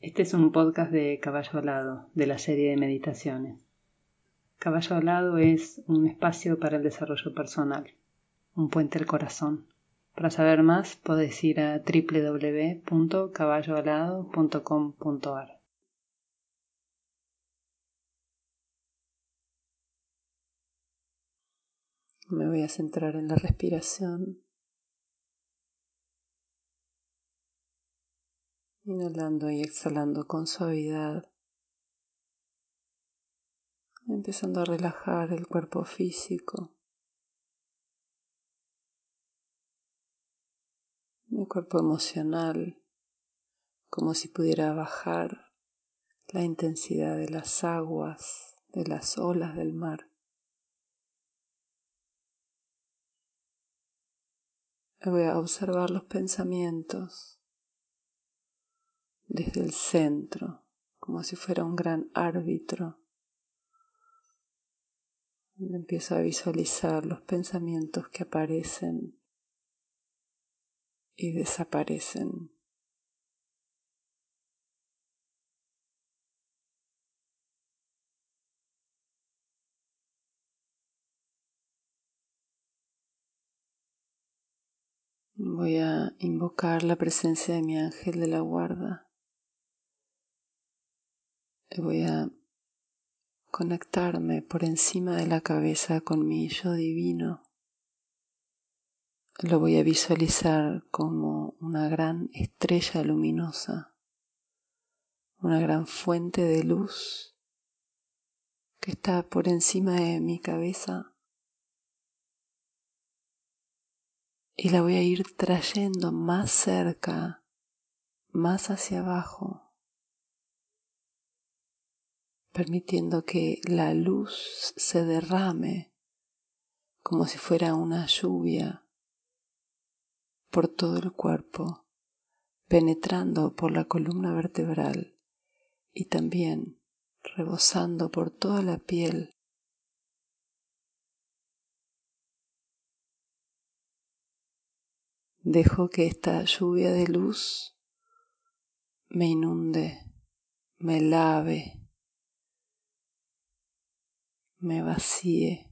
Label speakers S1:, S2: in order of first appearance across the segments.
S1: Este es un podcast de Caballo Alado, de la serie de meditaciones. Caballo Alado es un espacio para el desarrollo personal, un puente al corazón. Para saber más, podés ir a www.caballoalado.com.ar. Me voy a centrar en la respiración. Inhalando y exhalando con suavidad. Empezando a relajar el cuerpo físico. Mi cuerpo emocional, como si pudiera bajar la intensidad de las aguas, de las olas del mar. Voy a observar los pensamientos desde el centro, como si fuera un gran árbitro. Empiezo a visualizar los pensamientos que aparecen y desaparecen. Voy a invocar la presencia de mi ángel de la guarda voy a conectarme por encima de la cabeza con mi yo divino. Lo voy a visualizar como una gran estrella luminosa, una gran fuente de luz que está por encima de mi cabeza y la voy a ir trayendo más cerca, más hacia abajo permitiendo que la luz se derrame como si fuera una lluvia por todo el cuerpo, penetrando por la columna vertebral y también rebosando por toda la piel. Dejo que esta lluvia de luz me inunde, me lave, me vacíe.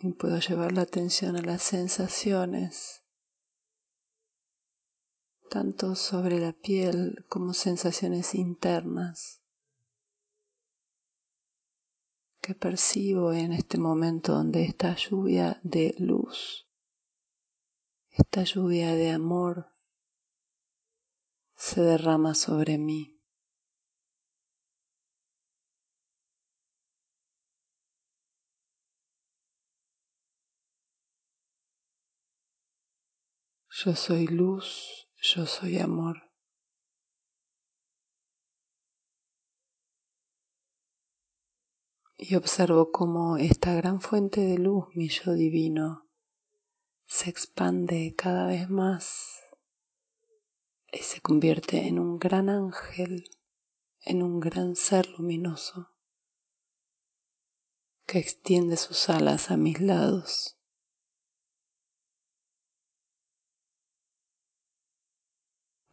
S1: Y puedo llevar la atención a las sensaciones, tanto sobre la piel como sensaciones internas que percibo en este momento donde esta lluvia de luz esta lluvia de amor se derrama sobre mí. Yo soy luz, yo soy amor. Y observo cómo esta gran fuente de luz, mi yo divino, se expande cada vez más y se convierte en un gran ángel, en un gran ser luminoso que extiende sus alas a mis lados.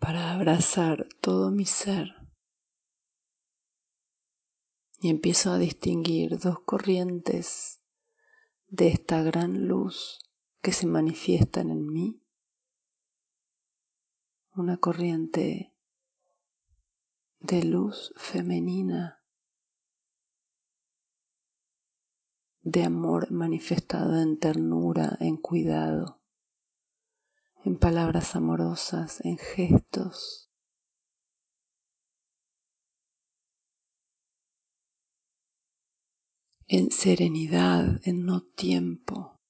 S1: para abrazar todo mi ser y empiezo a distinguir dos corrientes de esta gran luz que se manifiestan en mí, una corriente de luz femenina, de amor manifestado en ternura, en cuidado, en palabras amorosas, en gestos. en serenidad, en no tiempo.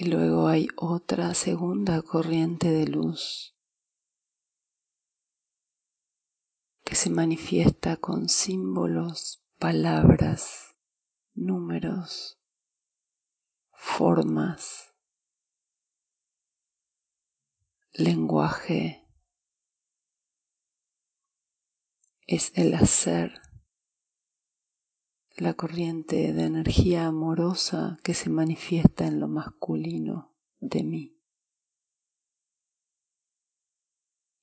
S1: y luego hay otra segunda corriente de luz que se manifiesta con símbolos, palabras, números, formas, lenguaje. Es el hacer la corriente de energía amorosa que se manifiesta en lo masculino de mí.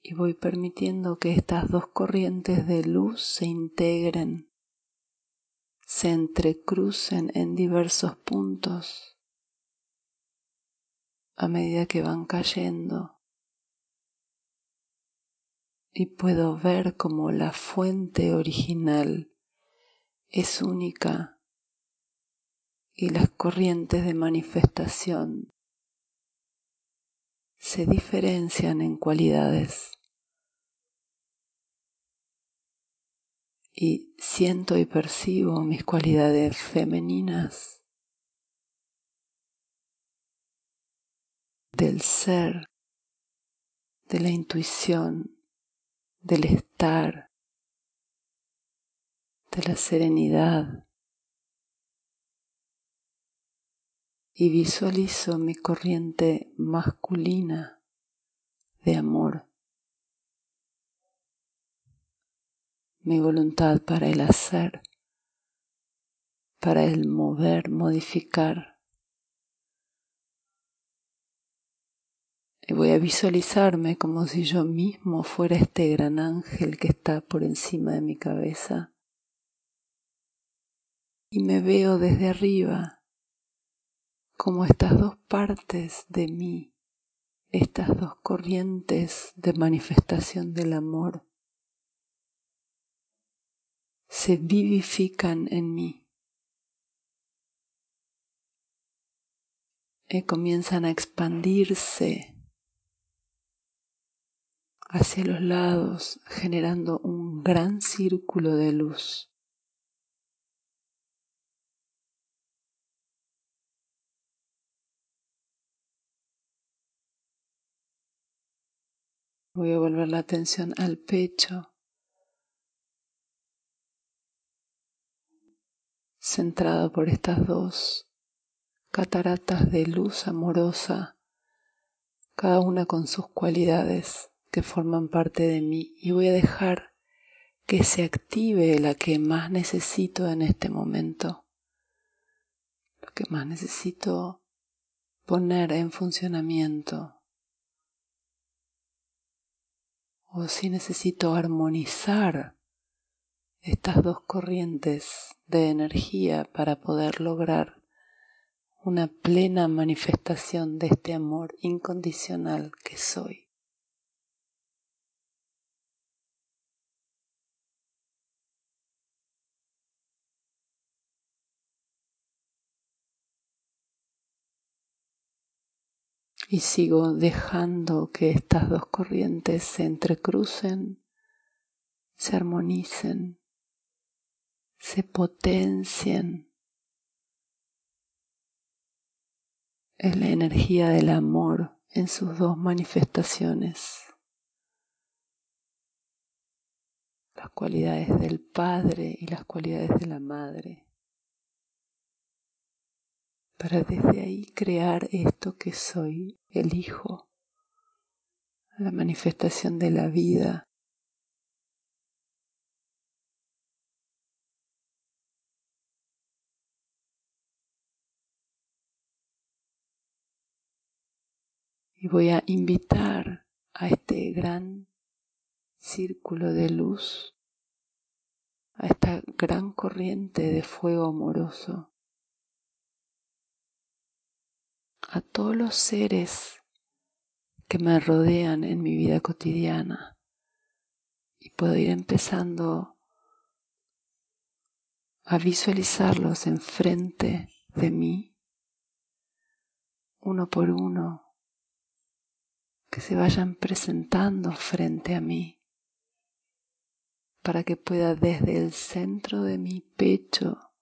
S1: Y voy permitiendo que estas dos corrientes de luz se integren, se entrecrucen en diversos puntos a medida que van cayendo. Y puedo ver como la fuente original es única y las corrientes de manifestación se diferencian en cualidades. Y siento y percibo mis cualidades femeninas del ser, de la intuición, del estar, la serenidad. Y visualizo mi corriente masculina de amor, mi voluntad para el hacer, para el mover, modificar Y voy a visualizarme como si yo mismo fuera este gran ángel que está por encima de mi cabeza. Y me veo desde arriba como estas dos partes de mí, estas dos corrientes de manifestación del amor, se vivifican en mí. Y comienzan a expandirse hacia los lados, generando un gran círculo de luz. Voy a volver la atención al pecho, centrado por estas dos cataratas de luz amorosa, cada una con sus cualidades que forman parte de mí y voy a dejar que se active la que más necesito en este momento, lo que más necesito poner en funcionamiento o si necesito armonizar estas dos corrientes de energía para poder lograr una plena manifestación de este amor incondicional que soy. Y sigo dejando que estas dos corrientes se entrecrucen, se armonicen, se potencien. Es la energía del amor en sus dos manifestaciones. Las cualidades del Padre y las cualidades de la Madre para desde ahí crear esto que soy, el Hijo, la manifestación de la vida. Y voy a invitar a este gran círculo de luz, a esta gran corriente de fuego amoroso a todos los seres que me rodean en mi vida cotidiana y puedo ir empezando a visualizarlos enfrente de mí, uno por uno, que se vayan presentando frente a mí para que pueda desde el centro de mi pecho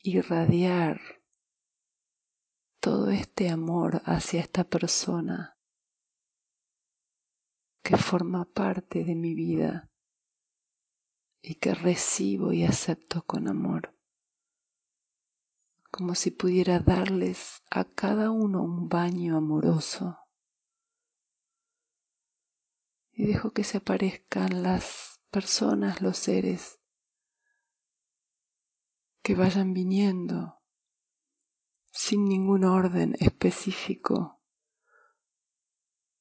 S1: irradiar todo este amor hacia esta persona que forma parte de mi vida y que recibo y acepto con amor, como si pudiera darles a cada uno un baño amoroso. Y dejo que se aparezcan las personas, los seres que vayan viniendo sin ningún orden específico.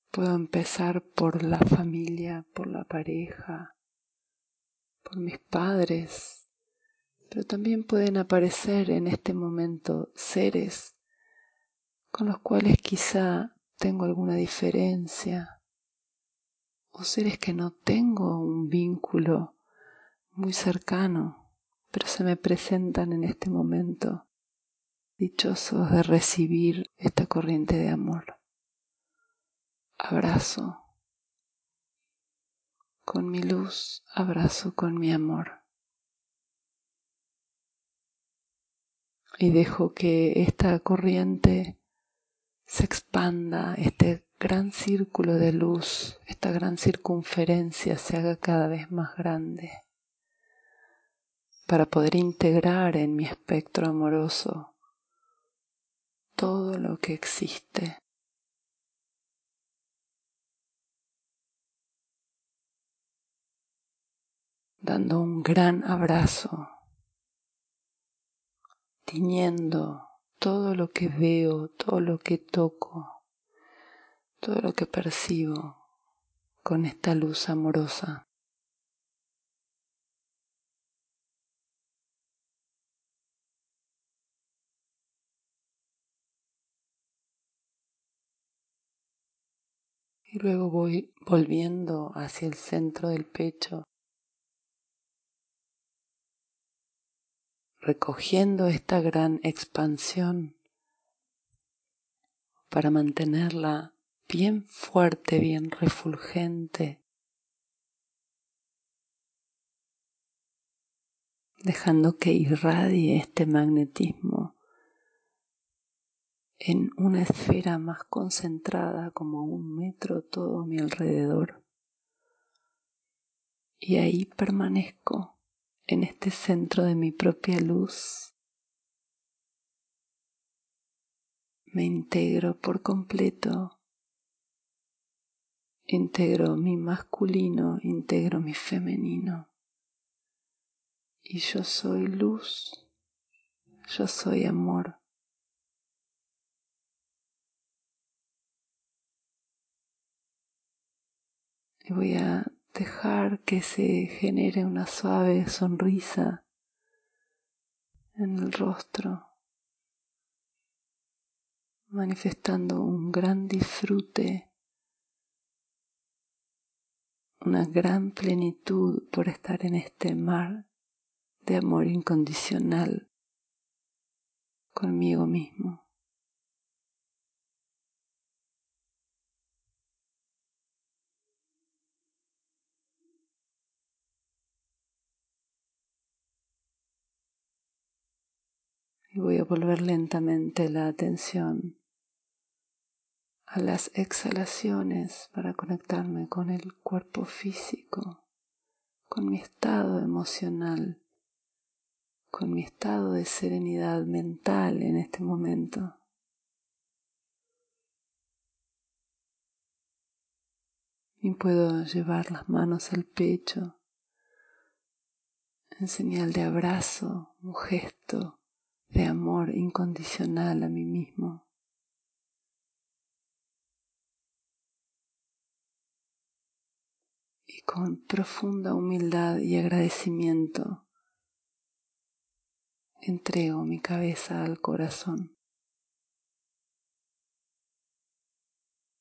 S1: Puedo empezar por la familia, por la pareja, por mis padres, pero también pueden aparecer en este momento seres con los cuales quizá tengo alguna diferencia o seres que no tengo un vínculo muy cercano, pero se me presentan en este momento dichosos de recibir esta corriente de amor. Abrazo con mi luz, abrazo con mi amor. Y dejo que esta corriente se expanda, este gran círculo de luz, esta gran circunferencia se haga cada vez más grande para poder integrar en mi espectro amoroso todo lo que existe. dando un gran abrazo, tiñendo todo lo que veo, todo lo que toco, todo lo que percibo con esta luz amorosa. Y luego voy volviendo hacia el centro del pecho, recogiendo esta gran expansión para mantenerla bien fuerte, bien refulgente, dejando que irradie este magnetismo en una esfera más concentrada como un metro todo a mi alrededor. Y ahí permanezco en este centro de mi propia luz. Me integro por completo. Integro mi masculino, integro mi femenino. Y yo soy luz, yo soy amor. Y voy a dejar que se genere una suave sonrisa en el rostro, manifestando un gran disfrute, una gran plenitud por estar en este mar de amor incondicional conmigo mismo. Y voy a volver lentamente la atención a las exhalaciones para conectarme con el cuerpo físico, con mi estado emocional, con mi estado de serenidad mental en este momento. Y puedo llevar las manos al pecho en señal de abrazo, un gesto de amor incondicional a mí mismo. Y con profunda humildad y agradecimiento entrego mi cabeza al corazón.